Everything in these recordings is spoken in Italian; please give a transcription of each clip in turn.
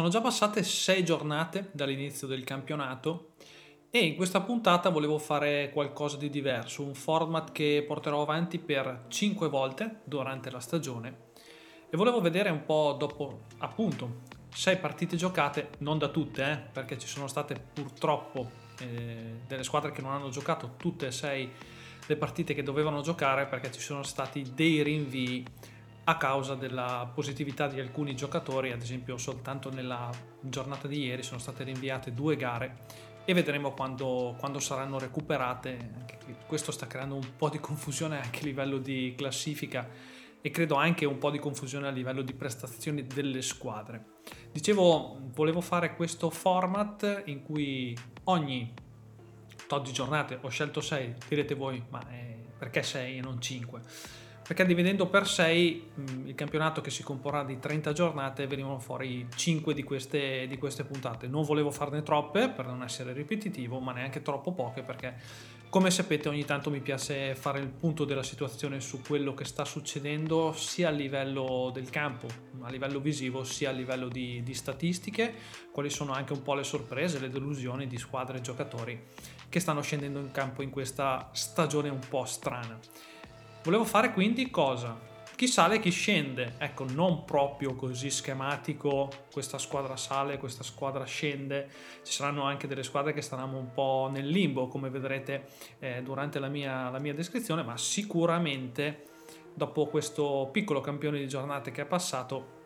Sono già passate sei giornate dall'inizio del campionato e in questa puntata volevo fare qualcosa di diverso, un format che porterò avanti per 5 volte durante la stagione e volevo vedere un po' dopo appunto 6 partite giocate, non da tutte eh, perché ci sono state purtroppo eh, delle squadre che non hanno giocato tutte e 6 le partite che dovevano giocare perché ci sono stati dei rinvii a causa della positività di alcuni giocatori, ad esempio soltanto nella giornata di ieri sono state rinviate due gare e vedremo quando, quando saranno recuperate. questo sta creando un po' di confusione anche a livello di classifica e credo anche un po' di confusione a livello di prestazioni delle squadre. Dicevo, volevo fare questo format in cui ogni tot di giornate ho scelto 6, direte voi, ma perché 6 e non 5? Perché dividendo per 6 mm, il campionato che si comporrà di 30 giornate venivano fuori 5 di queste, di queste puntate. Non volevo farne troppe per non essere ripetitivo, ma neanche troppo poche perché come sapete ogni tanto mi piace fare il punto della situazione su quello che sta succedendo sia a livello del campo, a livello visivo, sia a livello di, di statistiche, quali sono anche un po' le sorprese, le delusioni di squadre e giocatori che stanno scendendo in campo in questa stagione un po' strana. Volevo fare quindi cosa? Chi sale, chi scende. Ecco, non proprio così schematico, questa squadra sale, questa squadra scende. Ci saranno anche delle squadre che staranno un po' nel limbo, come vedrete eh, durante la mia, la mia descrizione, ma sicuramente dopo questo piccolo campione di giornate che è passato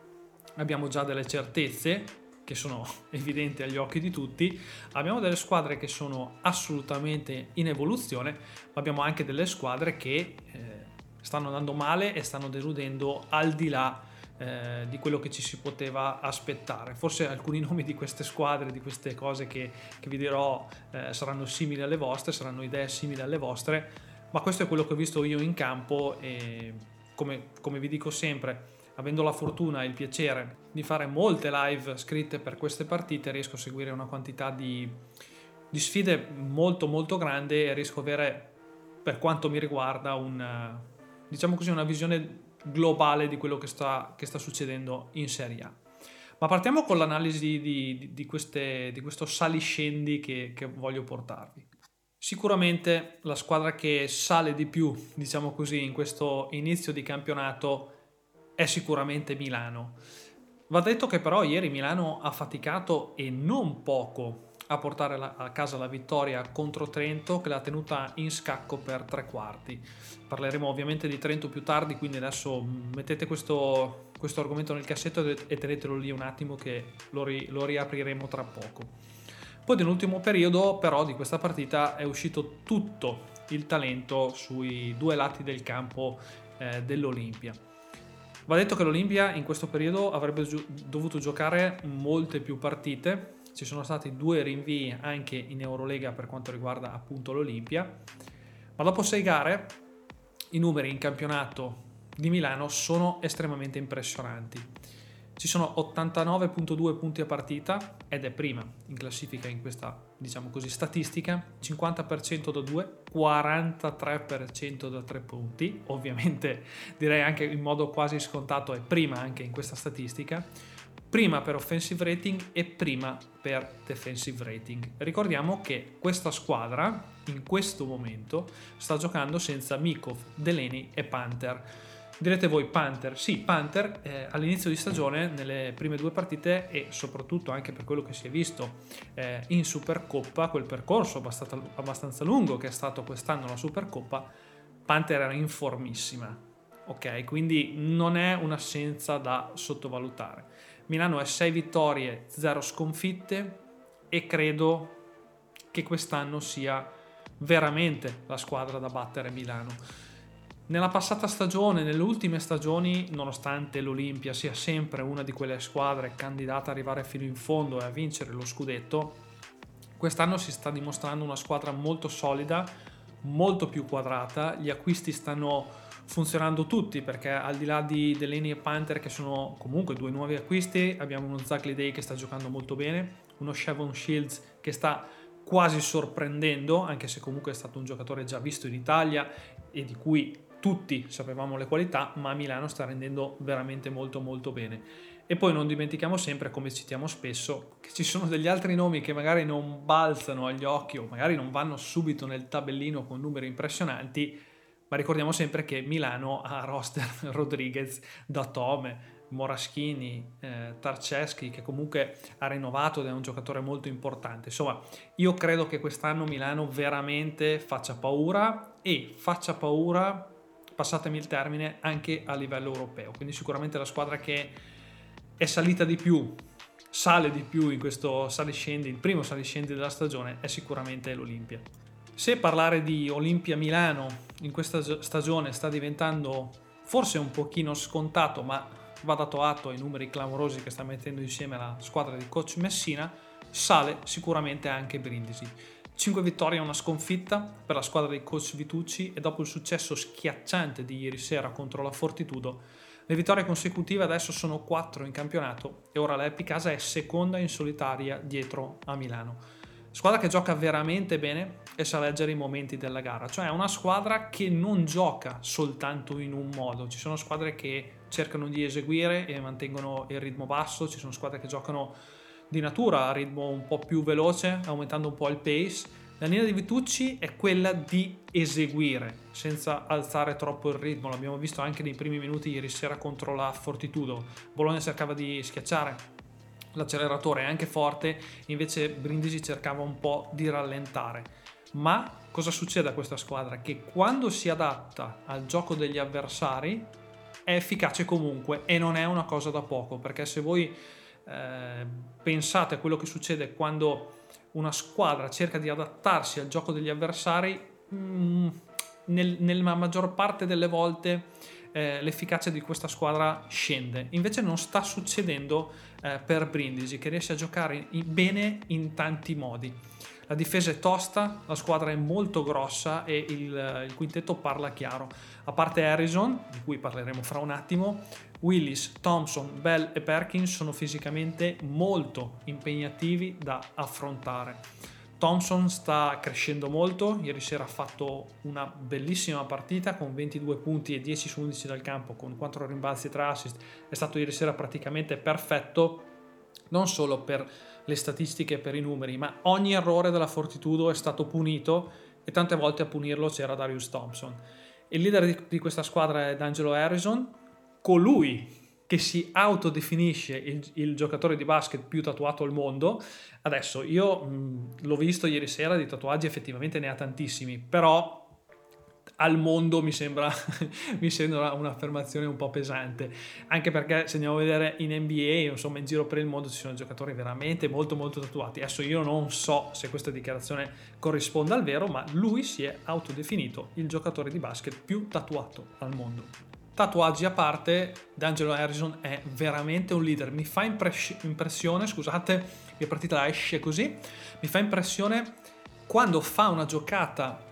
abbiamo già delle certezze che sono evidenti agli occhi di tutti, abbiamo delle squadre che sono assolutamente in evoluzione, ma abbiamo anche delle squadre che eh, stanno andando male e stanno deludendo al di là eh, di quello che ci si poteva aspettare. Forse alcuni nomi di queste squadre, di queste cose che, che vi dirò eh, saranno simili alle vostre, saranno idee simili alle vostre, ma questo è quello che ho visto io in campo e come, come vi dico sempre, avendo la fortuna e il piacere di fare molte live scritte per queste partite, riesco a seguire una quantità di, di sfide molto molto grande e riesco a avere, per quanto mi riguarda, un diciamo così, una visione globale di quello che sta, che sta succedendo in Serie A. Ma partiamo con l'analisi di, di, di, queste, di questo saliscendi che, che voglio portarvi. Sicuramente la squadra che sale di più, diciamo così, in questo inizio di campionato è sicuramente Milano. Va detto che però ieri Milano ha faticato e non poco a portare a casa la vittoria contro Trento che l'ha tenuta in scacco per tre quarti. Parleremo ovviamente di Trento più tardi, quindi adesso mettete questo, questo argomento nel cassetto e tenetelo lì un attimo che lo, ri, lo riapriremo tra poco. Poi nell'ultimo periodo però di questa partita è uscito tutto il talento sui due lati del campo eh, dell'Olimpia. Va detto che l'Olimpia in questo periodo avrebbe gi- dovuto giocare molte più partite ci sono stati due rinvii anche in Eurolega per quanto riguarda appunto l'Olimpia, ma dopo sei gare i numeri in campionato di Milano sono estremamente impressionanti. Ci sono 89.2 punti a partita ed è prima in classifica in questa, diciamo così, statistica, 50% da 2, 43% da 3 punti, ovviamente direi anche in modo quasi scontato è prima anche in questa statistica prima per offensive rating e prima per defensive rating. Ricordiamo che questa squadra in questo momento sta giocando senza Mikov, Delaney e Panther. Direte voi Panther? Sì, Panther eh, all'inizio di stagione, nelle prime due partite e soprattutto anche per quello che si è visto eh, in Supercoppa, quel percorso abbastanza, abbastanza lungo che è stato quest'anno la Supercoppa, Panther era in formissima. Ok, quindi non è un'assenza da sottovalutare. Milano è 6 vittorie, 0 sconfitte e credo che quest'anno sia veramente la squadra da battere Milano. Nella passata stagione, nelle ultime stagioni, nonostante l'Olimpia sia sempre una di quelle squadre candidata ad arrivare fino in fondo e a vincere lo scudetto, quest'anno si sta dimostrando una squadra molto solida, molto più quadrata, gli acquisti stanno funzionando tutti perché al di là di Delaney e Panther che sono comunque due nuovi acquisti abbiamo uno Zach Day che sta giocando molto bene uno Chevron Shields che sta quasi sorprendendo anche se comunque è stato un giocatore già visto in Italia e di cui tutti sapevamo le qualità ma Milano sta rendendo veramente molto molto bene. E poi non dimentichiamo sempre, come citiamo spesso, che ci sono degli altri nomi che magari non balzano agli occhi o magari non vanno subito nel tabellino con numeri impressionanti, ma ricordiamo sempre che Milano ha roster Rodriguez, Datome, Moraschini, eh, Tarceschi che comunque ha rinnovato ed è un giocatore molto importante. Insomma, io credo che quest'anno Milano veramente faccia paura e faccia paura, passatemi il termine, anche a livello europeo. Quindi sicuramente la squadra che è salita di più, sale di più in questo saliscendi, il primo saliscendi della stagione è sicuramente l'Olimpia. Se parlare di Olimpia Milano in questa stagione sta diventando forse un pochino scontato, ma va dato atto ai numeri clamorosi che sta mettendo insieme la squadra di coach Messina, sale sicuramente anche Brindisi. 5 vittorie e una sconfitta per la squadra di coach Vitucci e dopo il successo schiacciante di ieri sera contro la Fortitudo, le vittorie consecutive adesso sono 4 in campionato e ora la Epicasa è seconda in solitaria dietro a Milano. Squadra che gioca veramente bene e sa leggere i momenti della gara, cioè è una squadra che non gioca soltanto in un modo, ci sono squadre che cercano di eseguire e mantengono il ritmo basso, ci sono squadre che giocano di natura a ritmo un po' più veloce, aumentando un po' il pace la linea di Vitucci è quella di eseguire senza alzare troppo il ritmo. L'abbiamo visto anche nei primi minuti ieri sera contro la Fortitudo. Bologna cercava di schiacciare l'acceleratore anche forte, invece Brindisi cercava un po' di rallentare. Ma cosa succede a questa squadra? Che quando si adatta al gioco degli avversari è efficace comunque e non è una cosa da poco, perché se voi eh, pensate a quello che succede quando una squadra cerca di adattarsi al gioco degli avversari, mm, nel, nella maggior parte delle volte eh, l'efficacia di questa squadra scende. Invece non sta succedendo eh, per Brindisi, che riesce a giocare bene in tanti modi. La difesa è tosta, la squadra è molto grossa e il, il quintetto parla chiaro. A parte Harrison, di cui parleremo fra un attimo, Willis, Thompson, Bell e Perkins sono fisicamente molto impegnativi da affrontare. Thompson sta crescendo molto, ieri sera ha fatto una bellissima partita con 22 punti e 10 su 11 dal campo con 4 rimbalzi e 3 assist, è stato ieri sera praticamente perfetto non solo per le statistiche per i numeri, ma ogni errore della Fortitudo è stato punito e tante volte a punirlo c'era Darius Thompson. Il leader di, questa squadra è D'Angelo Harrison, colui che si autodefinisce il, il, giocatore di basket più tatuato al mondo. Adesso io mh, l'ho visto ieri sera, di tatuaggi effettivamente ne ha tantissimi, però al mondo mi sembra, mi sembra un'affermazione un po' pesante, anche perché se andiamo a vedere in NBA, insomma in giro per il mondo ci sono giocatori veramente molto molto tatuati. Adesso io non so se questa dichiarazione corrisponda al vero, ma lui si è autodefinito il giocatore di basket più tatuato al mondo. Tatuaggi a parte, D'Angelo Harrison è veramente un leader. Mi fa impress- impressione, scusate, che partita esce così, mi fa impressione quando fa una giocata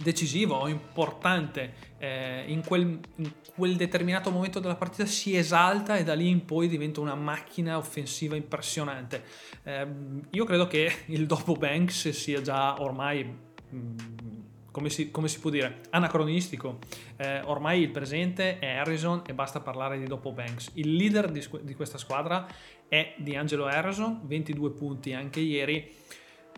decisiva o importante eh, in, quel, in, quel, determinato momento della partita si esalta e da lì in poi diventa una macchina offensiva impressionante. Eh, io credo che il dopo Banks sia già ormai mm, come si, come si, può dire, anacronistico. Eh, ormai il presente è Harrison e basta parlare di dopo Banks. Il leader di, di questa squadra è di Angelo Harrison, 22 punti anche ieri.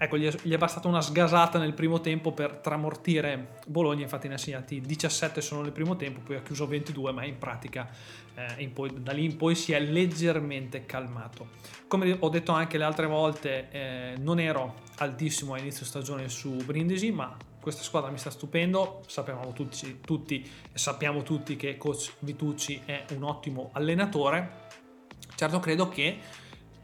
Ecco, gli è, gli è, bastata una sgasata nel primo tempo per tramortire Bologna, infatti ne ha segnati 17 solo nel primo tempo, poi ha chiuso 22, ma in pratica eh, in poi, da lì in poi si è leggermente calmato. Come ho detto anche le altre volte, eh, non ero altissimo a inizio stagione su Brindisi, ma questa squadra mi sta stupendo, sappiamo tutti, tutti sappiamo tutti che coach Vitucci è un ottimo allenatore. Certo credo che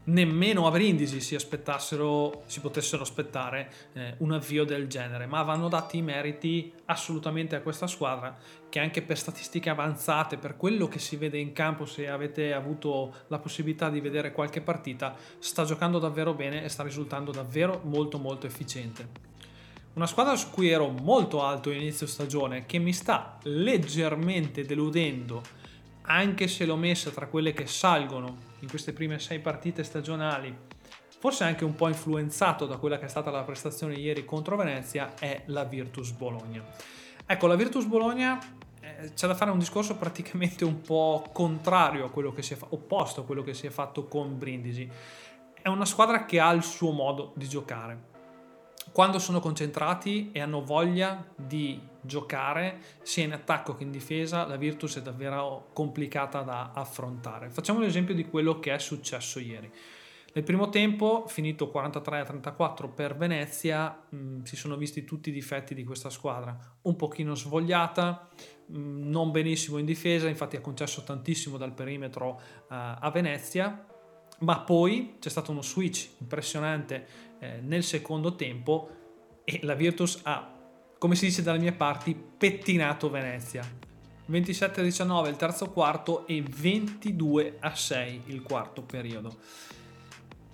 nemmeno a Brindisi si aspettassero, si potessero aspettare eh, un avvio del genere, ma vanno dati i meriti assolutamente a questa squadra che anche per statistiche avanzate, per quello che si vede in campo, se avete avuto la possibilità di vedere qualche partita, sta giocando davvero bene e sta risultando davvero molto molto efficiente. Una squadra su cui ero molto alto inizio stagione, che mi sta leggermente deludendo, anche se l'ho messa tra quelle che salgono in queste prime sei partite stagionali, forse anche un po' influenzato da quella che è stata la prestazione ieri contro Venezia, è la Virtus Bologna. Ecco, la Virtus Bologna eh, c'è da fare un discorso praticamente un po' contrario a quello che si è fatto, opposto a quello che si è fatto con Brindisi. È una squadra che ha il suo modo di giocare. Quando sono concentrati e hanno voglia di giocare sia in attacco che in difesa, la Virtus è davvero complicata da affrontare. Facciamo l'esempio di quello che è successo ieri. Nel primo tempo, finito 43 a 34 per Venezia, mh, mm, si sono visti tutti i difetti di questa squadra. Un pochino svogliata, mh, mm, non benissimo in difesa, infatti ha concesso tantissimo dal perimetro uh, a Venezia, ma poi c'è stato uno switch impressionante eh, nel secondo tempo e la Virtus ha, come si dice dalle mie parti, pettinato Venezia. 27 a 19 il terzo quarto e 22 a 6 il quarto periodo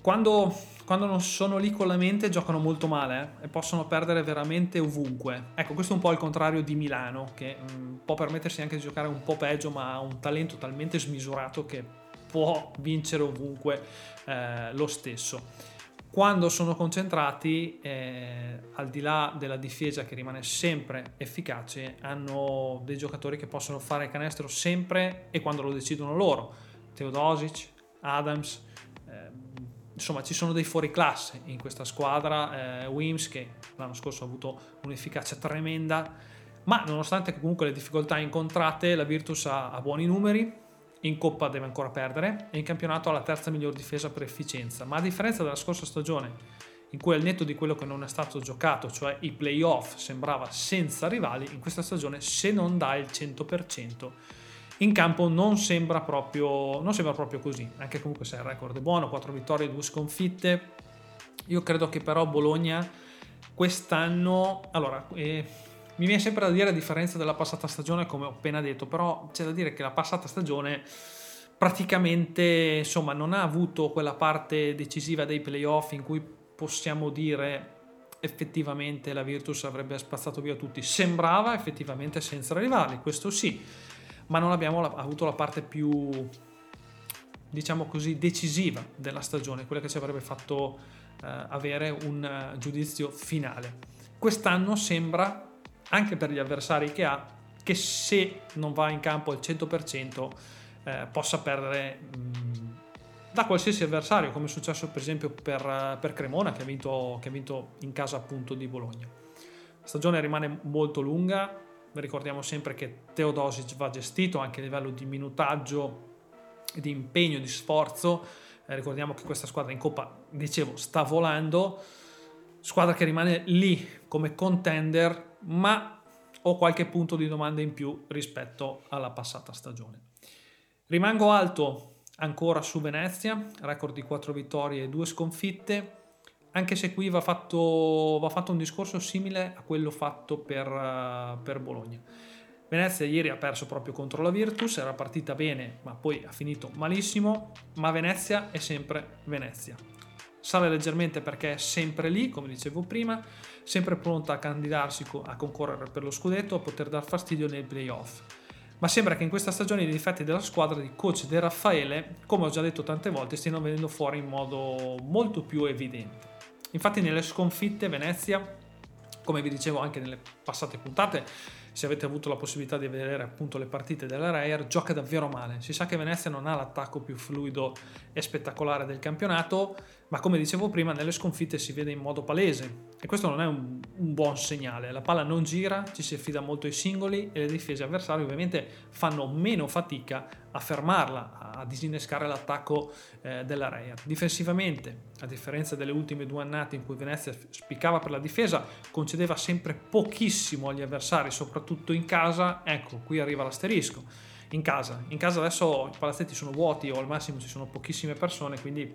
quando, quando, non sono lì con la mente giocano molto male eh, e possono perdere veramente ovunque. Ecco, questo è un po' il contrario di Milano, che mh, mm, può permettersi anche di giocare un po' peggio, ma ha un talento talmente smisurato che può vincere ovunque eh, lo stesso. Quando sono concentrati, eh, al di là della difesa che rimane sempre efficace, hanno dei giocatori che possono fare canestro sempre e quando lo decidono loro. Teodosic, Adams, insomma ci sono dei fuoriclasse in questa squadra, eh, Wims che l'anno scorso ha avuto un'efficacia tremenda, ma nonostante comunque le difficoltà incontrate la Virtus ha, ha buoni numeri, in Coppa deve ancora perdere e in campionato ha la terza miglior difesa per efficienza, ma a differenza della scorsa stagione in cui al netto di quello che non è stato giocato, cioè i playoff, sembrava senza rivali, in questa stagione se non dà il 100% in campo non sembra proprio, non sembra proprio così, anche comunque se il record è buono, 4 vittorie, 2 sconfitte. Io credo che però Bologna quest'anno, allora, eh, mi viene sempre da dire a differenza della passata stagione, come ho appena detto, però c'è da dire che la passata stagione praticamente insomma non ha avuto quella parte decisiva dei playoff in cui possiamo dire effettivamente la Virtus avrebbe spazzato via tutti. Sembrava effettivamente senza rivali, questo sì ma non abbiamo avuto la parte più, diciamo così, decisiva della stagione, quella che ci avrebbe fatto eh, avere un uh, giudizio finale. Quest'anno sembra, anche per gli avversari che ha, che se non va in campo al 100% eh, possa perdere mh, da qualsiasi avversario, come è successo per esempio per, per Cremona che ha, vinto, che ha vinto in casa appunto di Bologna. La stagione rimane molto lunga, ricordiamo sempre che Teodosic va gestito anche a livello di minutaggio, di impegno, di sforzo. Eh, ricordiamo che questa squadra in Coppa, dicevo, sta volando, squadra che rimane lì come contender, ma ho qualche punto di domanda in più rispetto alla passata stagione. Rimango alto ancora su Venezia, record di 4 vittorie e 2 sconfitte anche se qui va fatto, va fatto un discorso simile a quello fatto per, uh, per, Bologna. Venezia ieri ha perso proprio contro la Virtus, era partita bene ma poi ha finito malissimo, ma Venezia è sempre Venezia. Sale leggermente perché è sempre lì, come dicevo prima, sempre pronta a candidarsi a concorrere per lo scudetto, a poter dar fastidio nei playoff. Ma sembra che in questa stagione i difetti della squadra di coach De Raffaele, come ho già detto tante volte, stiano venendo fuori in modo molto più evidente. Infatti nelle sconfitte Venezia, come vi dicevo anche nelle passate puntate, se avete avuto la possibilità di vedere appunto le partite della Reyer, gioca davvero male. Si sa che Venezia non ha l'attacco più fluido e spettacolare del campionato, ma come dicevo prima, nelle sconfitte si vede in modo palese e questo non è un, un buon segnale. La palla non gira, ci si affida molto ai singoli e le difese avversarie ovviamente fanno meno fatica a fermarla, a disinnescare l'attacco eh, della Reyer. Difensivamente, a differenza delle ultime due annate in cui Venezia spiccava per la difesa, concedeva sempre pochissimo agli avversari, soprattutto in casa, ecco, qui arriva l'asterisco. In casa, in casa adesso i palazzetti sono vuoti o al massimo ci sono pochissime persone, quindi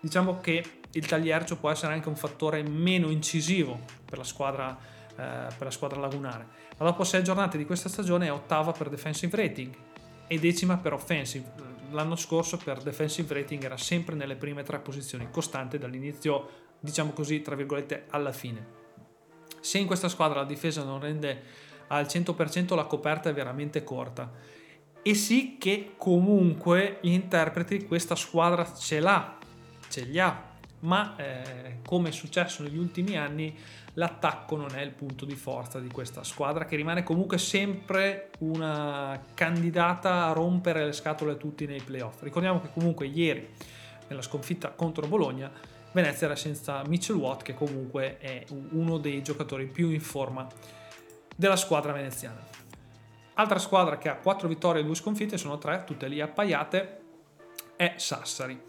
diciamo che il tagliercio può essere anche un fattore meno incisivo per la squadra, eh, per la squadra lagunare. Ma dopo sei giornate di questa stagione è ottava per defensive rating e decima per offensive. L'anno scorso per defensive rating era sempre nelle prime tre posizioni, costante dall'inizio, diciamo così, tra virgolette, alla fine. Se in questa squadra la difesa non rende al 100% la coperta è veramente corta. E sì che comunque gli interpreti questa squadra ce l'ha ce li ha, ma eh, come è successo negli ultimi anni l'attacco non è il punto di forza di questa squadra che rimane comunque sempre una candidata a rompere le scatole a tutti nei playoff. Ricordiamo che comunque ieri nella sconfitta contro Bologna Venezia era senza Mitchell Watt che comunque è uno dei giocatori più in forma della squadra veneziana. Altra squadra che ha 4 vittorie e 2 sconfitte, sono 3, tutte lì appaiate, è Sassari.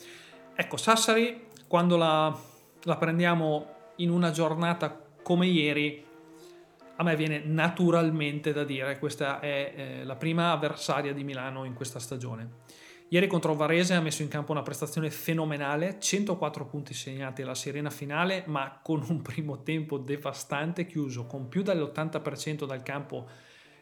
Ecco, Sassari quando la, la prendiamo in una giornata come ieri, a me viene naturalmente da dire questa è eh, la prima avversaria di Milano in questa stagione. Ieri contro Varese ha messo in campo una prestazione fenomenale, 104 punti segnati alla sirena finale, ma con un primo tempo devastante chiuso con più dell'80% dal campo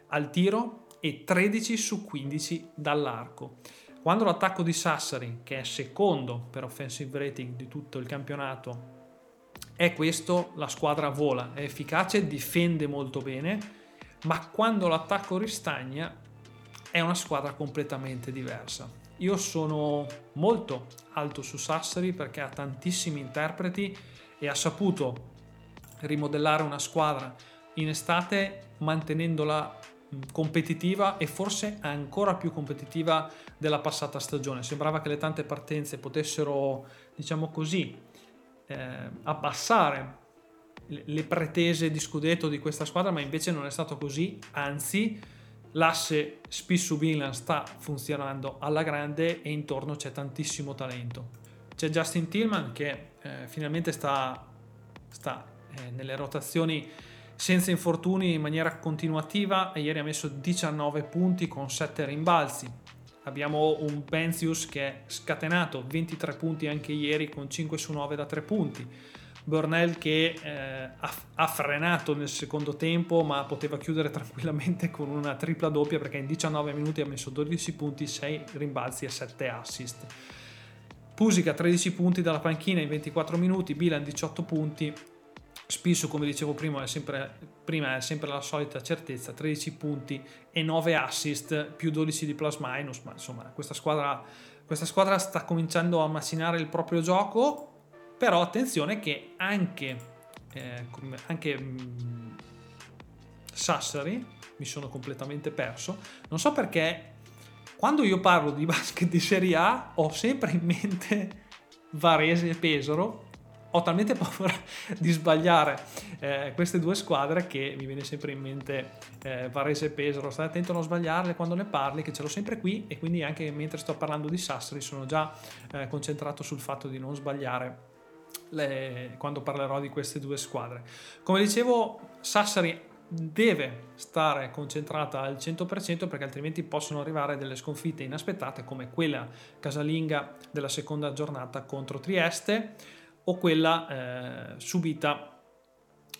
al tiro e 13 su 15 dall'arco. Quando l'attacco di Sassari, che è secondo per offensive rating di tutto il campionato, è questo, la squadra vola, è efficace, difende molto bene, ma quando l'attacco ristagna è una squadra completamente diversa. Io sono molto alto su Sassari perché ha tantissimi interpreti e ha saputo rimodellare una squadra in estate mantenendola competitiva e forse ancora più competitiva della passata stagione. Sembrava che le tante partenze potessero, diciamo così, eh, abbassare le pretese di scudetto di questa squadra, ma invece non è stato così, anzi l'asse Spissu-Milan sta funzionando alla grande e intorno c'è tantissimo talento. C'è Justin Tillman che eh, finalmente sta, sta eh, nelle rotazioni senza infortuni in maniera continuativa e ieri ha messo 19 punti con 7 rimbalzi. Abbiamo un Benzius che è scatenato 23 punti anche ieri con 5 su 9 da 3 punti. Burnell che eh, ha, ha, frenato nel secondo tempo ma poteva chiudere tranquillamente con una tripla doppia perché in 19 minuti ha messo 12 punti, 6 rimbalzi e 7 assist. Pusica 13 punti dalla panchina in 24 minuti, Bilan 18 punti, Spisso come dicevo prima è, sempre, prima è sempre la solita certezza, 13 punti e 9 assist più 12 di plus minus, ma insomma questa squadra, questa squadra sta cominciando a macinare il proprio gioco però attenzione che anche, eh, anche mh, mm, Sassari, mi sono completamente perso, non so perché quando io parlo di basket di Serie A ho sempre in mente Varese e Pesaro ho talmente paura di sbagliare eh, queste due squadre che mi viene sempre in mente eh, Varese e Pesaro. Stai attento a non sbagliarle quando ne parli, che ce l'ho sempre qui e quindi anche mentre sto parlando di Sassari sono già eh, concentrato sul fatto di non sbagliare le, quando parlerò di queste due squadre. Come dicevo, Sassari deve stare concentrata al 100% perché altrimenti possono arrivare delle sconfitte inaspettate come quella casalinga della seconda giornata contro Trieste o quella eh, subita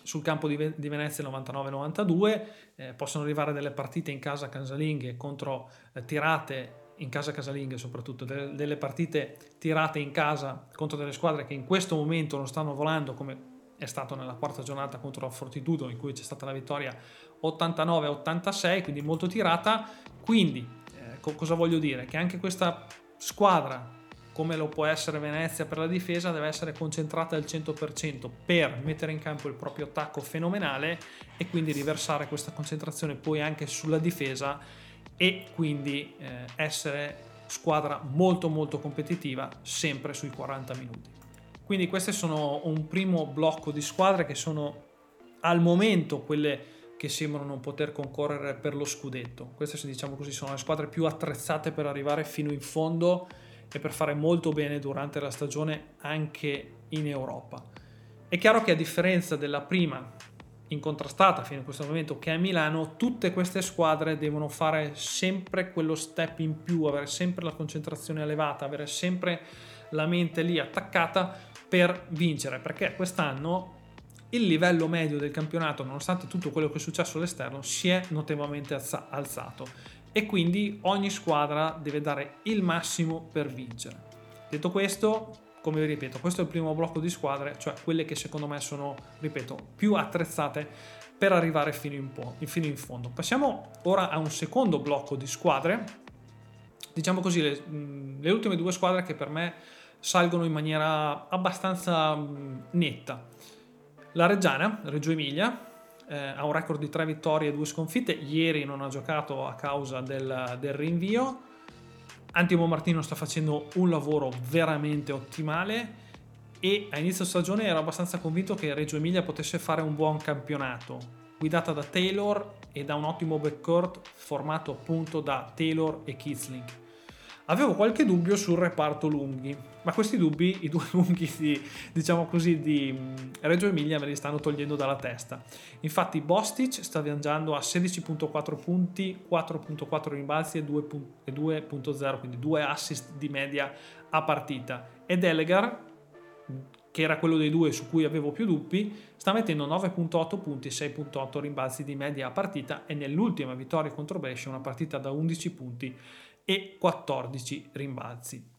sul campo di, Venezia 99-92, eh, possono arrivare delle partite in casa casalinghe contro eh, tirate in casa casalinghe soprattutto, delle, delle partite tirate in casa contro delle squadre che in questo momento non stanno volando come è stato nella quarta giornata contro la Fortitudo in cui c'è stata la vittoria 89-86, quindi molto tirata. Quindi eh, co- cosa voglio dire? Che anche questa squadra, come lo può essere Venezia per la difesa, deve essere concentrata al 100% per mettere in campo il proprio attacco fenomenale e quindi riversare questa concentrazione poi anche sulla difesa e quindi eh, essere squadra molto molto competitiva sempre sui 40 minuti. Quindi queste sono un primo blocco di squadre che sono al momento quelle che sembrano non poter concorrere per lo scudetto. Queste diciamo così sono le squadre più attrezzate per arrivare fino in fondo e per fare molto bene durante la stagione anche in Europa. È chiaro che a differenza della prima incontrastata fino a questo momento che è Milano, tutte queste squadre devono fare sempre quello step in più, avere sempre la concentrazione elevata, avere sempre la mente lì attaccata per vincere, perché quest'anno il livello medio del campionato, nonostante tutto quello che è successo all'esterno, si è notevolmente alzato e quindi ogni squadra deve dare il massimo per vincere. Detto questo, come vi ripeto, questo è il primo blocco di squadre, cioè quelle che secondo me sono, ripeto, più attrezzate per arrivare fino in, po- fino in fondo. Passiamo ora a un secondo blocco di squadre, diciamo così, le, le ultime due squadre che per me salgono in maniera abbastanza netta. La Reggiana, Reggio Emilia, eh, ha un record di 3 vittorie e 2 sconfitte, ieri non ha giocato a causa del, del rinvio. Antimo Martino sta facendo un lavoro veramente ottimale e a inizio stagione ero abbastanza convinto che Reggio Emilia potesse fare un buon campionato, guidata da Taylor e da un ottimo backcourt formato appunto da Taylor e Kitzling. Avevo qualche dubbio sul reparto lunghi, ma questi dubbi, i due lunghi di, diciamo così, di Reggio Emilia me li stanno togliendo dalla testa. Infatti Bostic sta viaggiando a 16.4 punti, 4.4 rimbalzi e 2.0, quindi 2 assist di media a partita. E Delegar, che era quello dei due su cui avevo più dubbi, sta mettendo 9.8 punti e 6.8 rimbalzi di media a partita e nell'ultima vittoria contro Brescia una partita da 11 punti e 14 rimbalzi.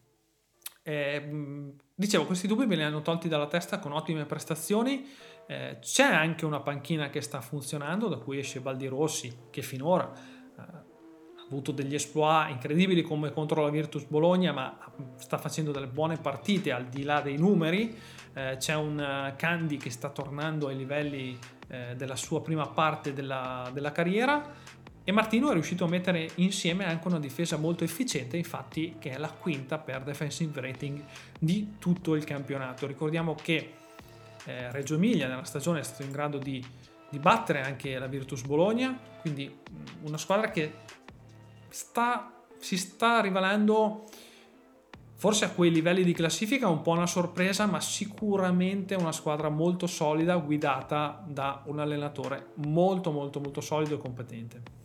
Eh, dicevo, questi dubbi me li hanno tolti dalla testa con ottime prestazioni. Eh, c'è anche una panchina che sta funzionando, da cui esce Baldi Rossi, che finora eh, ha avuto degli esploit incredibili come contro la Virtus Bologna, ma sta facendo delle buone partite al di là dei numeri. Eh, c'è un uh, Candy che sta tornando ai livelli eh, della sua prima parte della, della carriera e Martino è riuscito a mettere insieme anche una difesa molto efficiente, infatti che è la quinta per defensive rating di tutto il campionato. Ricordiamo che eh, Reggio Emilia nella stagione è stato in grado di, di battere anche la Virtus Bologna, quindi mm, una squadra che sta, si sta rivelando forse a quei livelli di classifica un po' una sorpresa, ma sicuramente una squadra molto solida guidata da un allenatore molto molto molto solido e competente.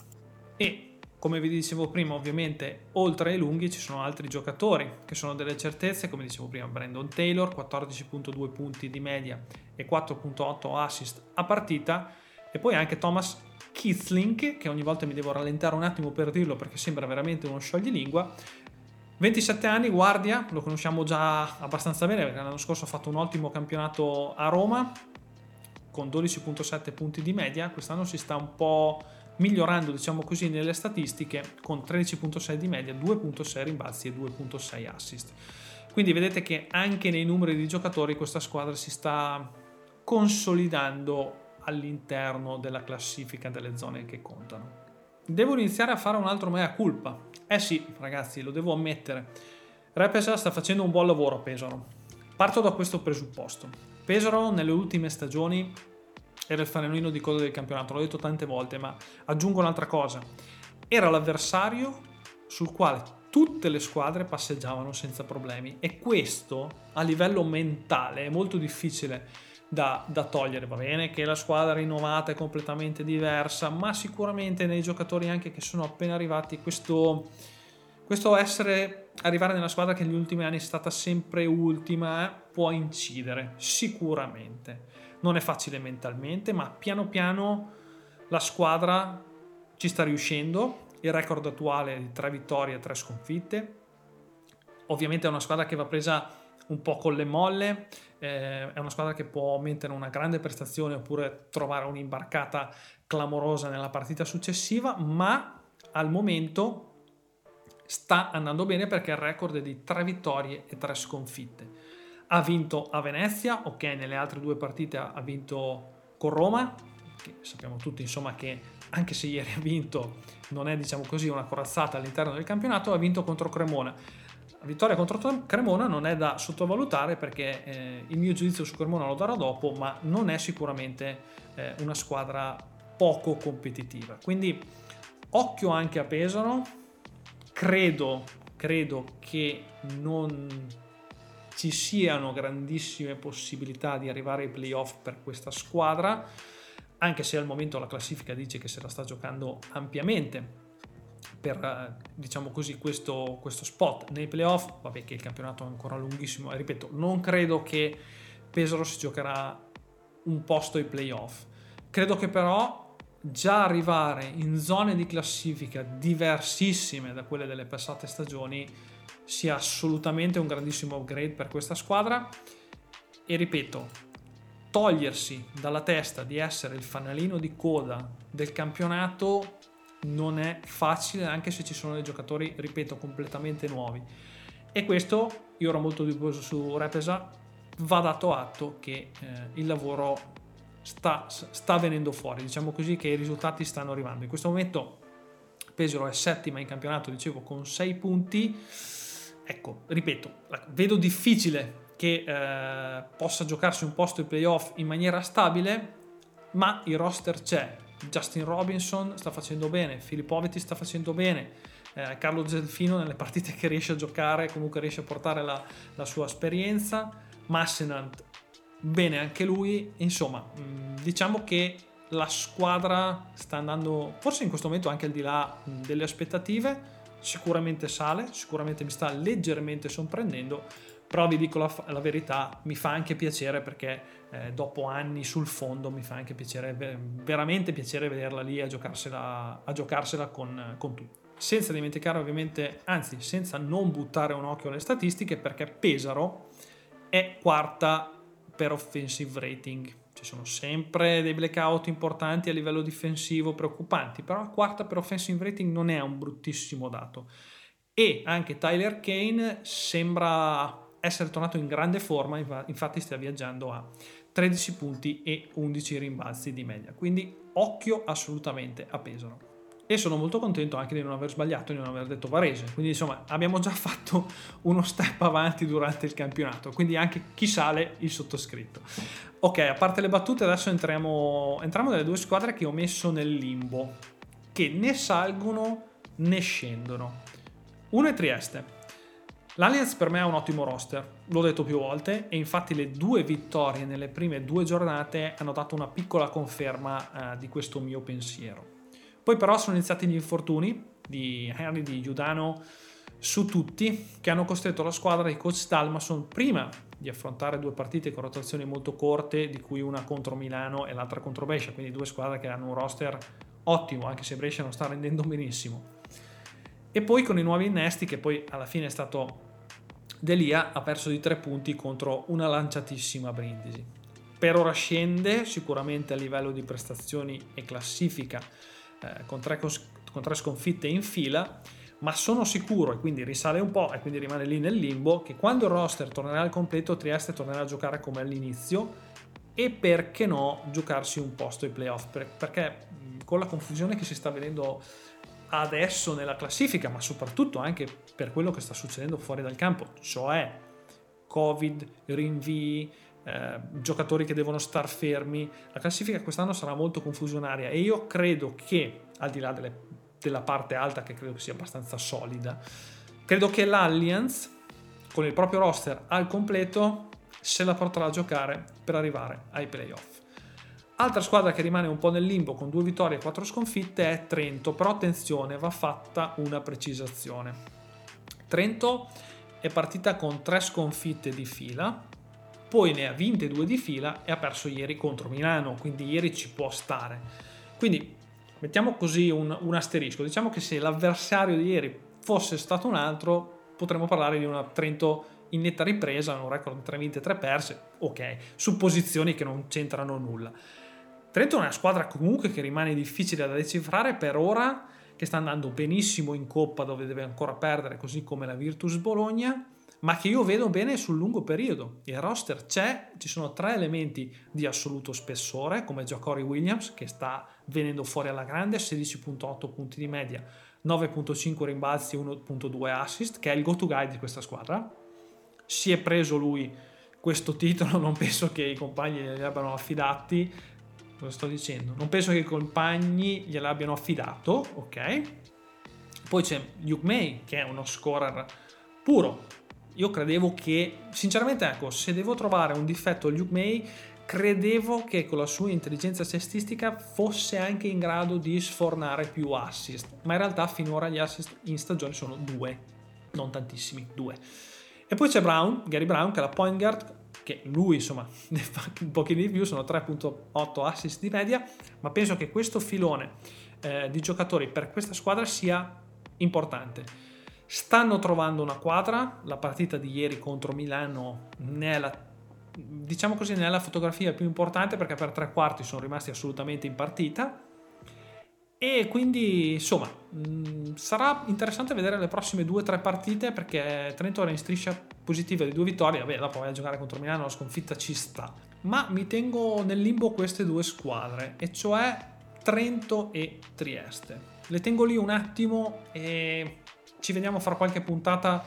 E come vi dicevo prima, ovviamente oltre ai lunghi ci sono altri giocatori che sono delle certezze, come dicevo prima, Brandon Taylor, 14.2 punti di media e 4.8 assist a partita, e poi anche Thomas Kitzling, che ogni volta mi devo rallentare un attimo per dirlo perché sembra veramente uno scioglilingua. 27 anni, guardia, lo conosciamo già abbastanza bene perché l'anno scorso ha fatto un ottimo campionato a Roma con 12.7 punti di media, quest'anno si sta un po' migliorando diciamo così nelle statistiche con 13.6 di media, 2.6 rimbalzi e 2.6 assist. Quindi vedete che anche nei numeri di giocatori questa squadra si sta consolidando all'interno della classifica delle zone che contano. Devo iniziare a fare un altro mea culpa. Eh sì, ragazzi, lo devo ammettere. Repesa sta facendo un buon lavoro a Pesaro. Parto da questo presupposto. Pesaro nelle ultime stagioni era il fanalino di coda del campionato, l'ho detto tante volte, ma aggiungo un'altra cosa. Era l'avversario sul quale tutte le squadre passeggiavano senza problemi e questo a livello mentale è molto difficile da, da, togliere. Va bene che la squadra rinnovata è completamente diversa, ma sicuramente nei giocatori anche che sono appena arrivati questo, questo essere arrivare nella squadra che negli ultimi anni è stata sempre ultima può incidere sicuramente non è facile mentalmente, ma piano piano la squadra ci sta riuscendo. Il record attuale è di 3 vittorie e 3 sconfitte. Ovviamente è una squadra che va presa un po' con le molle, eh, è una squadra che può mettere una grande prestazione oppure trovare un'imbarcata clamorosa nella partita successiva, ma al momento sta andando bene perché il record è di 3 vittorie e 3 sconfitte ha vinto a Venezia, ok, nelle altre due partite ha vinto con Roma, che sappiamo tutti insomma che anche se ieri ha vinto non è diciamo così una corazzata all'interno del campionato, ha vinto contro Cremona. La vittoria contro Cremona non è da sottovalutare perché eh, il mio giudizio su Cremona lo darò dopo, ma non è sicuramente eh, una squadra poco competitiva. Quindi occhio anche a Pesaro, credo, credo che non ci siano grandissime possibilità di arrivare ai playoff per questa squadra, anche se al momento la classifica dice che se la sta giocando ampiamente per diciamo così questo, questo spot nei playoff, vabbè che il campionato è ancora lunghissimo ripeto, non credo che Pesaro si giocherà un posto ai playoff. Credo che però già arrivare in zone di classifica diversissime da quelle delle passate stagioni sia assolutamente un grandissimo upgrade per questa squadra e ripeto, togliersi dalla testa di essere il fanalino di coda del campionato non è facile anche se ci sono dei giocatori, ripeto, completamente nuovi. E questo io ero molto dubbioso su Repesa, va dato atto che eh, il lavoro sta, sta venendo fuori, diciamo così che i risultati stanno arrivando. In questo momento Pesaro è settima in campionato, dicevo, con 6 punti. Ecco, ripeto, vedo difficile che eh, possa giocarsi un posto ai playoff in maniera stabile, ma il roster c'è. Justin Robinson sta facendo bene, Filippoviti sta facendo bene, eh, Carlo Zelfino nelle partite che riesce a giocare comunque riesce a portare la, la sua esperienza, Massenant bene anche lui, insomma mm, diciamo che la squadra sta andando forse in questo momento anche al di là delle aspettative, sicuramente sale, sicuramente mi sta leggermente sorprendendo, però vi dico la, la verità, mi fa anche piacere perché eh, dopo anni sul fondo mi fa anche piacere, veramente piacere vederla lì a giocarsela, a giocarsela con, con tutti. Senza dimenticare ovviamente, anzi senza non buttare un occhio alle statistiche perché Pesaro è quarta per offensive rating ci sono sempre dei blackout importanti a livello difensivo preoccupanti, però la quarta per offensive rating non è un bruttissimo dato. E anche Tyler Kane sembra essere tornato in grande forma, infatti sta viaggiando a 13 punti e 11 rimbalzi di media, quindi occhio assolutamente a Pesaro e sono molto contento anche di non aver sbagliato, di non aver detto Varese. Quindi insomma abbiamo già fatto uno step avanti durante il campionato, quindi anche chi sale il sottoscritto. Ok, a parte le battute adesso entriamo, entriamo nelle due squadre che ho messo nel limbo, che né salgono né scendono. Uno è Trieste. L'Allianz per me è un ottimo roster, l'ho detto più volte, e infatti le due vittorie nelle prime due giornate hanno dato una piccola conferma eh, di questo mio pensiero. Poi però sono iniziati gli infortuni di Henry, di Giudano su tutti che hanno costretto la squadra di coach Dalmason prima di affrontare due partite con rotazioni molto corte, di cui una contro Milano e l'altra contro Brescia, quindi due squadre che hanno un roster ottimo, anche se Brescia non sta rendendo benissimo. E poi con i nuovi innesti, che poi alla fine è stato Delia, ha perso di tre punti contro una lanciatissima Brindisi. Per ora scende sicuramente a livello di prestazioni e classifica eh, con, tre, con tre sconfitte in fila, ma sono sicuro, e quindi risale un po' e quindi rimane lì nel limbo, che quando il roster tornerà al completo Trieste tornerà a giocare come all'inizio e perché no giocarsi un posto ai playoff, perché con la confusione che si sta vedendo adesso nella classifica, ma soprattutto anche per quello che sta succedendo fuori dal campo, cioè Covid, rinvii, eh, giocatori che devono star fermi. La classifica quest'anno sarà molto confusionaria e io credo che, al di là delle, della parte alta che credo sia abbastanza solida, credo che l'Allianz con il proprio roster al completo se la porterà a giocare per arrivare ai playoff. Altra squadra che rimane un po' nel limbo con due vittorie e quattro sconfitte è Trento, però attenzione, va fatta una precisazione. Trento è partita con tre sconfitte di fila, poi ne ha vinte due di fila e ha perso ieri contro Milano, quindi ieri ci può stare. Quindi mettiamo così un, un asterisco, diciamo che se l'avversario di ieri fosse stato un altro, potremmo parlare di una Trento in netta ripresa, un record di 3 vinte e 3 perse, ok, su posizioni che non c'entrano nulla. Trento è una squadra comunque che rimane difficile da decifrare per ora, che sta andando benissimo in Coppa dove deve ancora perdere, così come la Virtus Bologna, ma che io vedo bene sul lungo periodo. Il roster c'è, ci sono tre elementi di assoluto spessore, come Jacori Williams, che sta venendo fuori alla grande, 16.8 punti di media, 9.5 rimbalzi, 1.2 assist, che è il go-to guy di questa squadra. Si è preso lui questo titolo, non penso che i compagni glieli abbiano affidati. Cosa sto dicendo? Non penso che i compagni gliel'abbiano affidato, ok? Poi c'è Luke May, che è uno scorer puro, io credevo che, sinceramente, ecco, se devo trovare un difetto a Luke May, credevo che con la sua intelligenza cestistica fosse anche in grado di sfornare più assist, ma in realtà finora gli assist in stagione sono due, non tantissimi, due. E poi c'è Brown, Gary Brown, che è la point guard, che lui insomma ne fa un pochino di più, sono 3.8 assist di media, ma penso che questo filone eh, di giocatori per questa squadra sia importante Stanno trovando una quadra, la partita di ieri contro Milano ne è la, diciamo così, ne fotografia più importante perché per tre quarti sono rimasti assolutamente in partita. E quindi insomma mh, sarà interessante vedere le prossime due o tre partite perché Trento era in striscia positiva di due vittorie, vabbè dopo vai a giocare contro Milano la sconfitta ci sta, ma mi tengo nel limbo queste due squadre e cioè Trento e Trieste. Le tengo lì un attimo e ci vediamo fra qualche puntata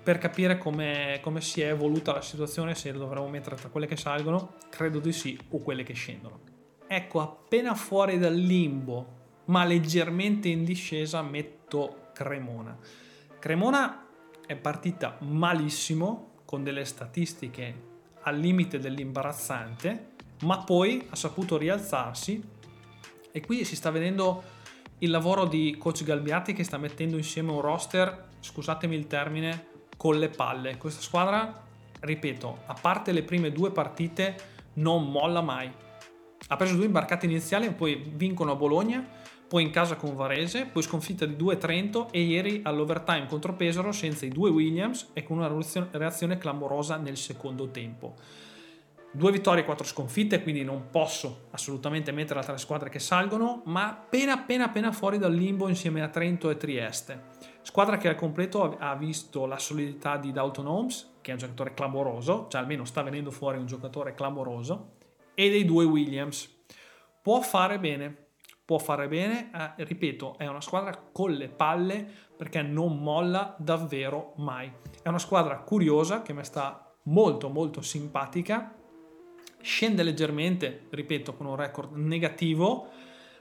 per capire come, come, si è evoluta la situazione, se dovremmo mettere tra quelle che salgono, credo di sì, o quelle che scendono. Ecco, appena fuori dal limbo, ma leggermente in discesa, metto Cremona. Cremona è partita malissimo, con delle statistiche al limite dell'imbarazzante, ma poi ha saputo rialzarsi e qui si sta vedendo il lavoro di coach Galbiati che sta mettendo insieme un roster, scusatemi il termine, con le palle. Questa squadra, ripeto, a parte le prime due partite, non molla mai. Ha preso due imbarcate iniziali, poi vincono a Bologna, poi in casa con Varese, poi sconfitta di 2 Trento e ieri all'overtime contro Pesaro senza i due Williams e con una reazione clamorosa nel secondo tempo. Due vittorie e quattro sconfitte, quindi non posso assolutamente mettere altre squadre che salgono, ma appena appena appena fuori dal limbo insieme a Trento e Trieste. Squadra che al completo ha visto la solidità di Dalton Holmes, che è un giocatore clamoroso, cioè almeno sta venendo fuori un giocatore clamoroso, e dei due Williams. Può fare bene, può fare bene, eh, ripeto, è una squadra con le palle perché non molla davvero mai. È una squadra curiosa che mi sta molto molto simpatica, scende leggermente, ripeto, con un record negativo,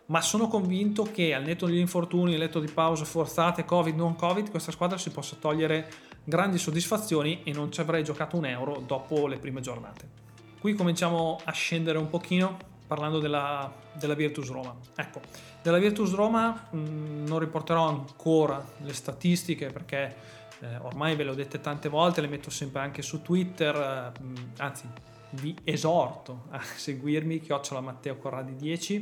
ma sono convinto che al netto degli infortuni, al netto di pause forzate, covid, non covid, questa squadra si possa togliere grandi soddisfazioni e non ci avrei giocato un euro dopo le prime giornate. Qui cominciamo a scendere un pochino parlando della, della Virtus Roma. Ecco, della Virtus Roma mh, mm, non riporterò ancora le statistiche perché eh, ormai ve le ho dette tante volte, le metto sempre anche su Twitter, eh, anzi vi esorto a seguirmi, chiocciola Matteo Corradi 10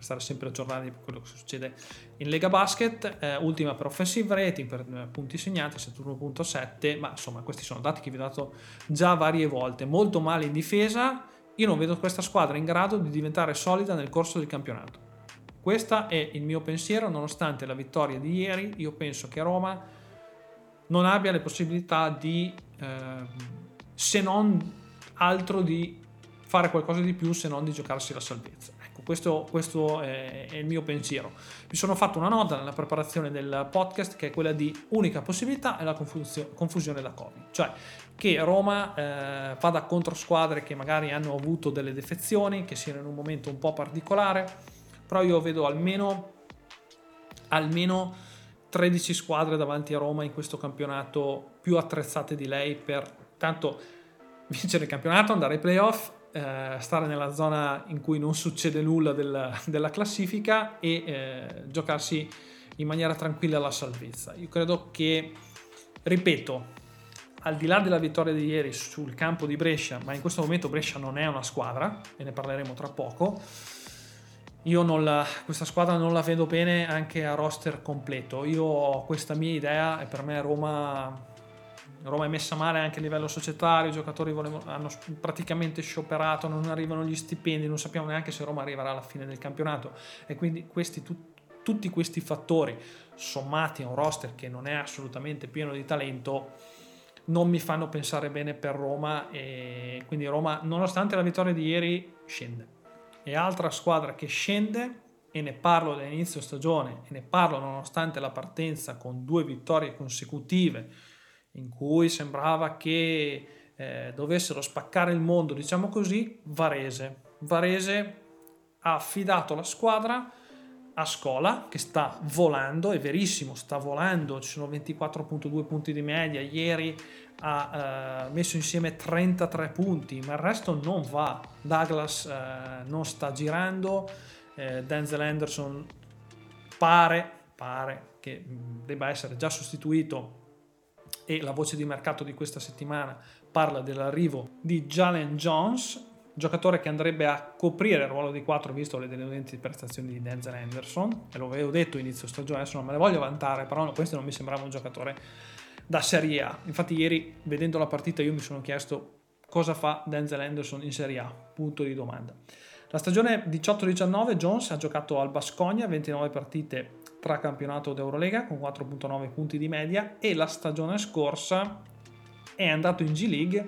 per stare sempre aggiornati per quello che succede in Lega Basket. Eh, ultima per offensive rating, per eh, punti segnati, 71.7, ma insomma questi sono dati che vi ho dato già varie volte. Molto male in difesa, io non vedo questa squadra in grado di diventare solida nel corso del campionato. Questo è il mio pensiero, nonostante la vittoria di ieri, io penso che Roma non abbia le possibilità di, eh, se non altro di fare qualcosa di più se non di giocarsi la salvezza. Ecco, questo, questo è, il mio pensiero. Mi sono fatto una nota nella preparazione del podcast che è quella di unica possibilità è la confusio, confusione da Covid, cioè che Roma eh, vada contro squadre che magari hanno avuto delle defezioni, che siano in un momento un po' particolare, però io vedo almeno, almeno 13 squadre davanti a Roma in questo campionato più attrezzate di lei per tanto vincere il campionato, andare ai playoff, eh, stare nella zona in cui non succede nulla della, della classifica e eh, giocarsi in maniera tranquilla la salvezza. Io credo che, ripeto, al di là della vittoria di ieri sul campo di Brescia, ma in questo momento Brescia non è una squadra, e ne parleremo tra poco, io la, questa squadra non la vedo bene anche a roster completo. Io ho questa mia idea e per me Roma Roma è messa male anche a livello societario, i giocatori volevano, hanno praticamente scioperato, non arrivano gli stipendi, non sappiamo neanche se Roma arriverà alla fine del campionato e quindi questi, tu, tutti questi fattori sommati a un roster che non è assolutamente pieno di talento non mi fanno pensare bene per Roma e quindi Roma nonostante la vittoria di ieri scende. E altra squadra che scende e ne parlo dall'inizio stagione e ne parlo nonostante la partenza con due vittorie consecutive in cui sembrava che eh, dovessero spaccare il mondo, diciamo così, Varese. Varese ha affidato la squadra a Scola che sta volando, è verissimo, sta volando, ci sono 24.2 punti di media, ieri ha eh, messo insieme 33 punti, ma il resto non va. Douglas eh, non sta girando, eh, Denzel Anderson pare, pare che debba essere già sostituito e la voce di mercato di questa settimana parla dell'arrivo di Jalen Jones, giocatore che andrebbe a coprire il ruolo di 4 visto le deludenti prestazioni di Denzel Anderson, e lo avevo detto inizio stagione, adesso non me ne voglio vantare, però questo non mi sembrava un giocatore da Serie A. Infatti ieri vedendo la partita io mi sono chiesto cosa fa Denzel Anderson in Serie A, punto di domanda. La stagione 18-19 Jones ha giocato al Bascogna 29 partite tra campionato d'Eurolega con 4.9 punti di media e la stagione scorsa è andato in G League,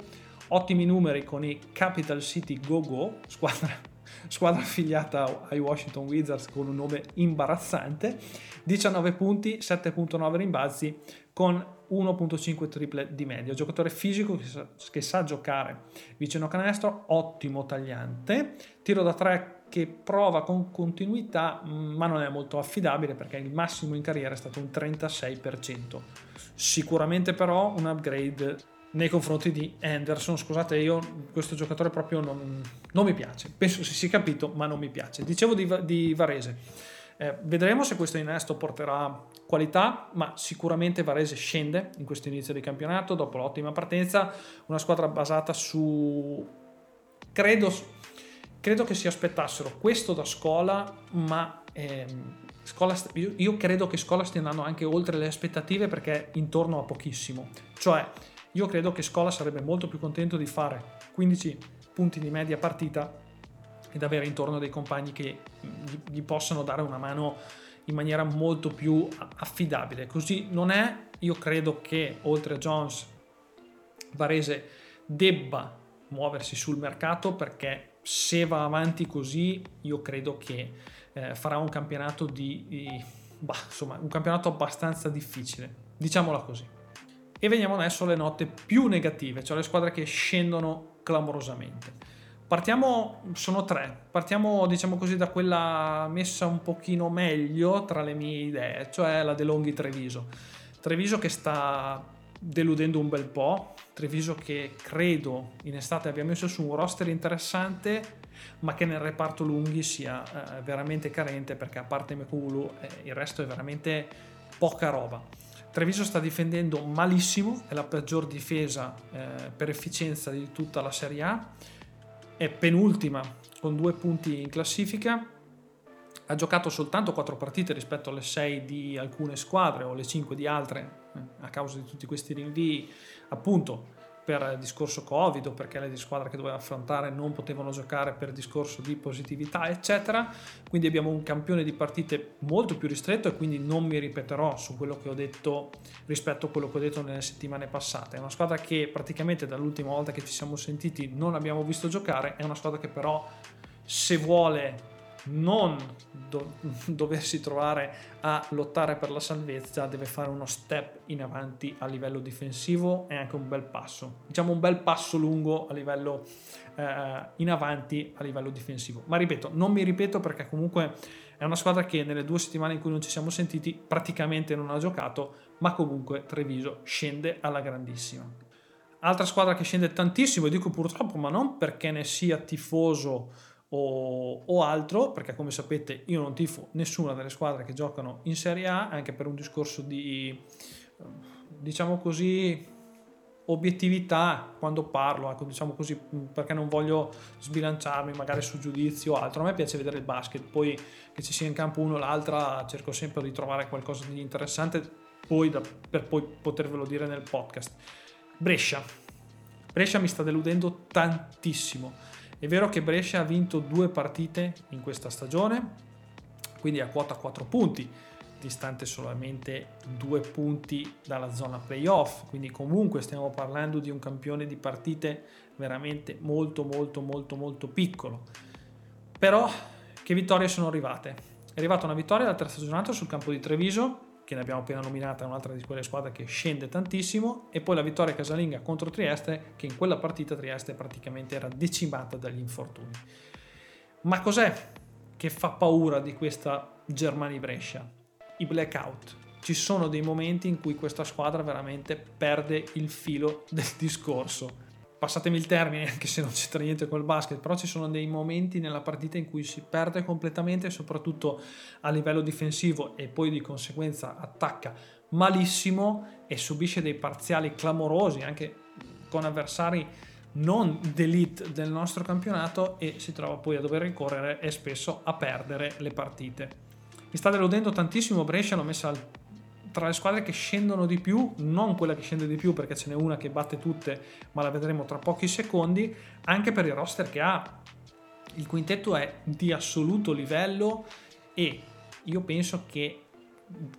ottimi numeri con i Capital City Go Go, squadra, squadra affiliata ai Washington Wizards con un nome imbarazzante, 19 punti, 7.9 rimbalzi con 1.5 triple di media. Giocatore fisico che sa, che sa giocare vicino canestro, ottimo tagliante, tiro da 3 che prova con continuità ma non è molto affidabile perché il massimo in carriera è stato un 36%. Sicuramente però un upgrade nei confronti di Anderson. Scusate, io questo giocatore proprio non, non mi piace. Penso si sia capito, ma non mi piace. Dicevo di, di Varese. Eh, vedremo se questo innesto porterà qualità, ma sicuramente Varese scende in questo inizio di campionato dopo l'ottima partenza. Una squadra basata su. Credo credo che si aspettassero questo da scuola, ma ehm, scuola, io, io, credo che scuola stia andando anche oltre le aspettative perché intorno a pochissimo. Cioè, io credo che scuola sarebbe molto più contento di fare 15 punti di media partita ed avere intorno dei compagni che gli, gli possano dare una mano in maniera molto più affidabile. Così non è, io credo che oltre a Jones, Varese debba muoversi sul mercato perché se va avanti così, io credo che eh, farà un campionato di, di bah, insomma, un campionato abbastanza difficile, diciamola così. E veniamo adesso alle note più negative, cioè le squadre che scendono clamorosamente. Partiamo, sono tre, partiamo diciamo così da quella messa un pochino meglio tra le mie idee, cioè la De Longhi Treviso. Treviso che sta deludendo un bel po'. Treviso che credo in estate abbia messo su un roster interessante, ma che nel reparto lunghi sia eh, veramente carente perché a parte Mekulu eh, il resto è veramente poca roba. Treviso sta difendendo malissimo, è la peggior difesa eh, per efficienza di tutta la Serie A, è penultima con due punti in classifica, ha giocato soltanto 4 partite rispetto alle 6 di alcune squadre o le 5 di altre a causa di tutti questi rinvii, appunto per discorso Covid o perché le squadre che doveva affrontare non potevano giocare per discorso di positività, eccetera. Quindi abbiamo un campione di partite molto più ristretto e quindi non mi ripeterò su quello che ho detto rispetto a quello che ho detto nelle settimane passate. È una squadra che praticamente dall'ultima volta che ci siamo sentiti non abbiamo visto giocare, è una squadra che però se vuole non do- doversi trovare a lottare per la salvezza, deve fare uno step in avanti a livello difensivo e anche un bel passo, diciamo un bel passo lungo a livello eh, in avanti a livello difensivo. Ma ripeto, non mi ripeto perché comunque è una squadra che nelle due settimane in cui non ci siamo sentiti praticamente non ha giocato, ma comunque Treviso scende alla grandissima. Altra squadra che scende tantissimo, e dico purtroppo, ma non perché ne sia tifoso o, o, altro, perché come sapete io non tifo nessuna delle squadre che giocano in Serie A, anche per un discorso di, diciamo così, obiettività quando parlo, ecco, diciamo così, perché non voglio sbilanciarmi magari su giudizio o altro. A me piace vedere il basket, poi che ci sia in campo uno o l'altra, cerco sempre di trovare qualcosa di interessante poi da, per poi potervelo dire nel podcast. Brescia. Brescia mi sta deludendo tantissimo è vero che Brescia ha vinto due partite in questa stagione, quindi a quota 4 punti, distante solamente due punti dalla zona playoff, quindi comunque stiamo parlando di un campione di partite veramente molto molto molto molto piccolo. Però che vittorie sono arrivate? È arrivata una vittoria dalla terza giornata sul campo di Treviso che ne abbiamo appena nominata, un'altra di quelle squadre che scende tantissimo, e poi la vittoria casalinga contro Trieste, che in quella partita Trieste praticamente era decimata dagli infortuni. Ma cos'è che fa paura di questa Germani Brescia? I blackout. Ci sono dei momenti in cui questa squadra veramente perde il filo del discorso passatemi il termine, anche se non c'entra niente col basket, però ci sono dei momenti nella partita in cui si perde completamente, soprattutto a livello difensivo e poi di conseguenza attacca malissimo e subisce dei parziali clamorosi anche con avversari non d'elite del nostro campionato e si trova poi a dover ricorrere e spesso a perdere le partite. Mi sta deludendo tantissimo Brescia, l'ho messa al tra le squadre che scendono di più, non quella che scende di più perché ce n'è una che batte tutte, ma la vedremo tra pochi secondi, anche per il roster che ha. Il quintetto è di assoluto livello e io penso che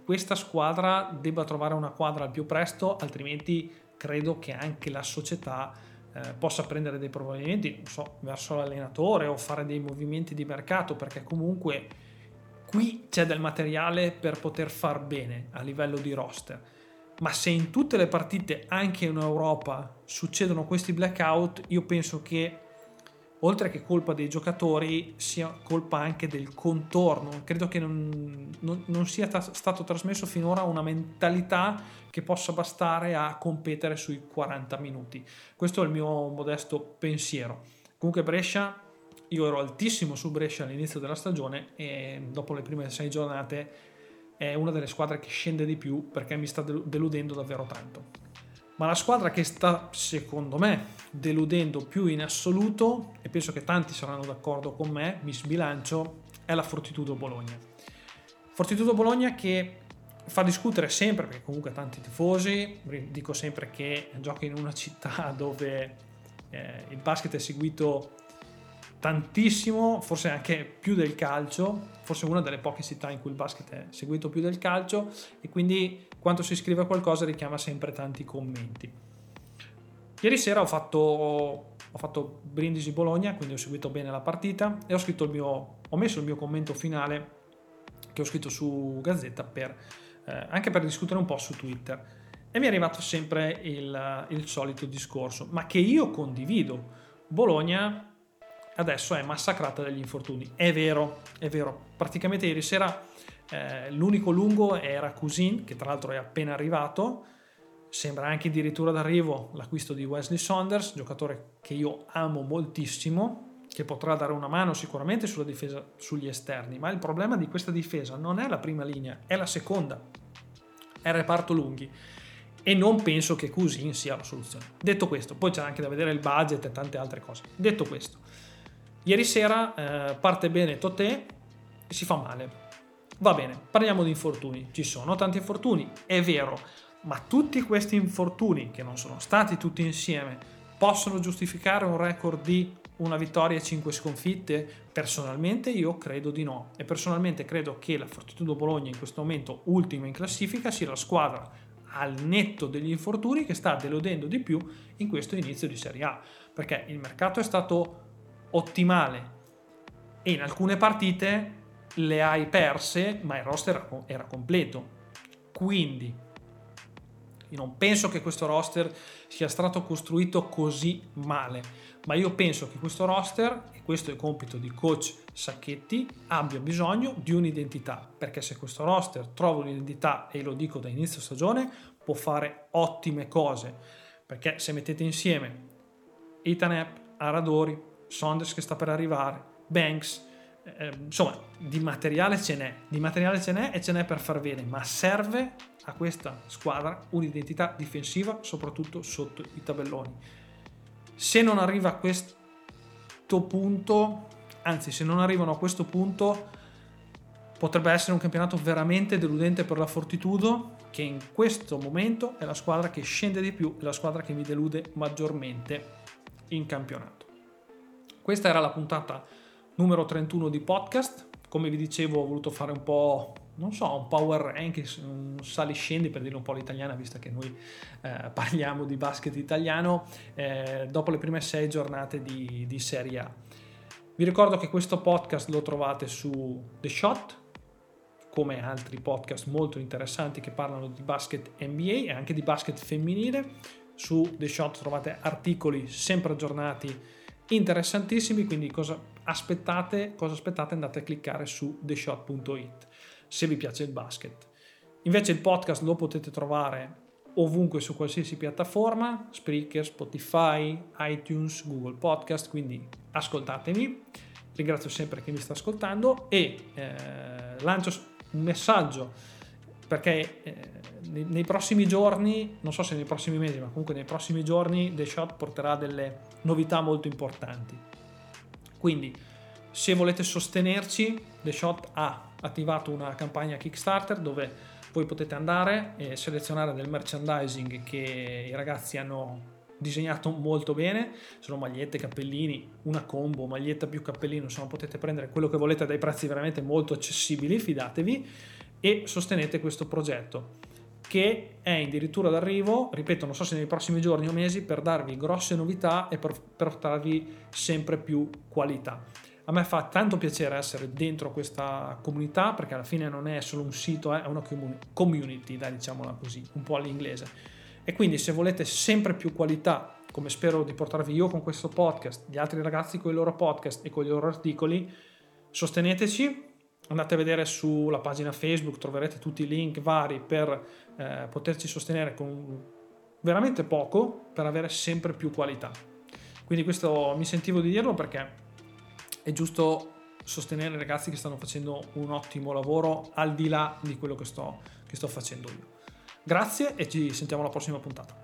questa squadra debba trovare una quadra al più presto, altrimenti credo che anche la società eh, possa prendere dei provvedimenti, non so, verso l'allenatore o fare dei movimenti di mercato, perché comunque qui c'è del materiale per poter far bene a livello di roster. Ma se in tutte le partite, anche in Europa, succedono questi blackout, io penso che oltre che colpa dei giocatori, sia colpa anche del contorno. Credo che non, non, non sia ta- stato trasmesso finora una mentalità che possa bastare a competere sui 40 minuti. Questo è il mio modesto pensiero. Comunque Brescia, io ero altissimo su Brescia all'inizio della stagione e dopo le prime sei giornate è una delle squadre che scende di più perché mi sta deludendo davvero tanto. Ma la squadra che sta, secondo me, deludendo più in assoluto, e penso che tanti saranno d'accordo con me, mi sbilancio, è la Fortitudo Bologna. Fortitudo Bologna che fa discutere sempre, perché comunque tanti tifosi, dico sempre che gioca in una città dove eh, il basket è seguito tantissimo, forse anche più del calcio, forse una delle poche città in cui il basket è seguito più del calcio e quindi quando si scrive qualcosa richiama sempre tanti commenti. Ieri sera ho fatto, ho fatto Brindisi Bologna, quindi ho seguito bene la partita e ho, mio, ho messo il mio commento finale che ho scritto su Gazzetta per, eh, anche per discutere un po' su Twitter. E mi è arrivato sempre il, il solito discorso, ma che io condivido. Bologna adesso è massacrata dagli infortuni. È vero, è vero. Praticamente ieri sera eh, l'unico lungo era Cousin, che tra l'altro è appena arrivato. Sembra anche addirittura d'arrivo l'acquisto di Wesley Saunders, giocatore che io amo moltissimo, che potrà dare una mano sicuramente sulla difesa sugli esterni. Ma il problema di questa difesa non è la prima linea, è la seconda. È il reparto lunghi e non penso che Cousin sia la soluzione. Detto questo, poi c'è anche da vedere il budget e tante altre cose. Detto questo, Ieri sera eh, parte bene Totè e si fa male. Va bene, parliamo di infortuni. Ci sono tanti infortuni, è vero, ma tutti questi infortuni, che non sono stati tutti insieme, possono giustificare un record di una vittoria e 5 sconfitte? Personalmente io credo di no e personalmente credo che la Fortitudo Bologna in questo momento ultima in classifica sia la squadra al netto degli infortuni che sta deludendo di più in questo inizio di Serie A perché il mercato è stato ottimale. E in alcune partite le hai perse, ma il roster era completo. Quindi non penso che questo roster sia stato costruito così male, ma io penso che questo roster, e questo è il compito di coach Sacchetti, abbia bisogno di un'identità, perché se questo roster trova un'identità, e lo dico da inizio stagione, può fare ottime cose, perché se mettete insieme Itanep, Aradori, Saunders che sta per arrivare, Banks, eh, insomma di materiale ce n'è, di materiale ce n'è e ce n'è per far bene, ma serve a questa squadra un'identità difensiva soprattutto sotto i tabelloni. Se non arriva a questo punto, anzi se non arrivano a questo punto, potrebbe essere un campionato veramente deludente per la Fortitudo che in questo momento è la squadra che scende di più, è la squadra che mi delude maggiormente in campionato. Questa era la puntata numero 31 di podcast. Come vi dicevo, ho voluto fare un po', non so, un power rank, un sali-scendi per dire un po' l'italiana, visto che noi eh, parliamo di basket italiano, eh, dopo le prime sei giornate di, di Serie A. Vi ricordo che questo podcast lo trovate su The Shot, come altri podcast molto interessanti che parlano di basket NBA e anche di basket femminile. Su The Shot trovate articoli sempre aggiornati interessantissimi, quindi cosa aspettate? Cosa aspettate? Andate a cliccare su theshot.it se vi piace il basket. Invece il podcast lo potete trovare ovunque su qualsiasi piattaforma, Spreaker, Spotify, iTunes, Google Podcast, quindi ascoltatemi. Ringrazio sempre chi mi sta ascoltando e eh, lancio un messaggio perché eh, nei, nei, prossimi giorni, non so se nei prossimi mesi, ma comunque nei prossimi giorni The Shot porterà delle novità molto importanti. Quindi, se volete sostenerci, The Shot ha attivato una campagna Kickstarter dove voi potete andare e selezionare del merchandising che i ragazzi hanno disegnato molto bene, sono magliette, cappellini, una combo, maglietta più cappellino, insomma potete prendere quello che volete a dei prezzi veramente molto accessibili, fidatevi e sostenete questo progetto che è addirittura d'arrivo, ripeto, non so se nei prossimi giorni o mesi, per darvi grosse novità e per portarvi sempre più qualità. A me fa tanto piacere essere dentro questa comunità perché alla fine non è solo un sito, eh, è una community, dai, diciamola così, un po' all'inglese. E quindi se volete sempre più qualità, come spero di portarvi io con questo podcast, gli altri ragazzi con i loro podcast e con i loro articoli, sosteneteci, andate a vedere sulla pagina Facebook, troverete tutti i link vari per eh, poterci sostenere con veramente poco per avere sempre più qualità. Quindi questo mi sentivo di dirlo perché è giusto sostenere i ragazzi che stanno facendo un ottimo lavoro al di là di quello che sto, che sto facendo io. Grazie e ci sentiamo alla prossima puntata.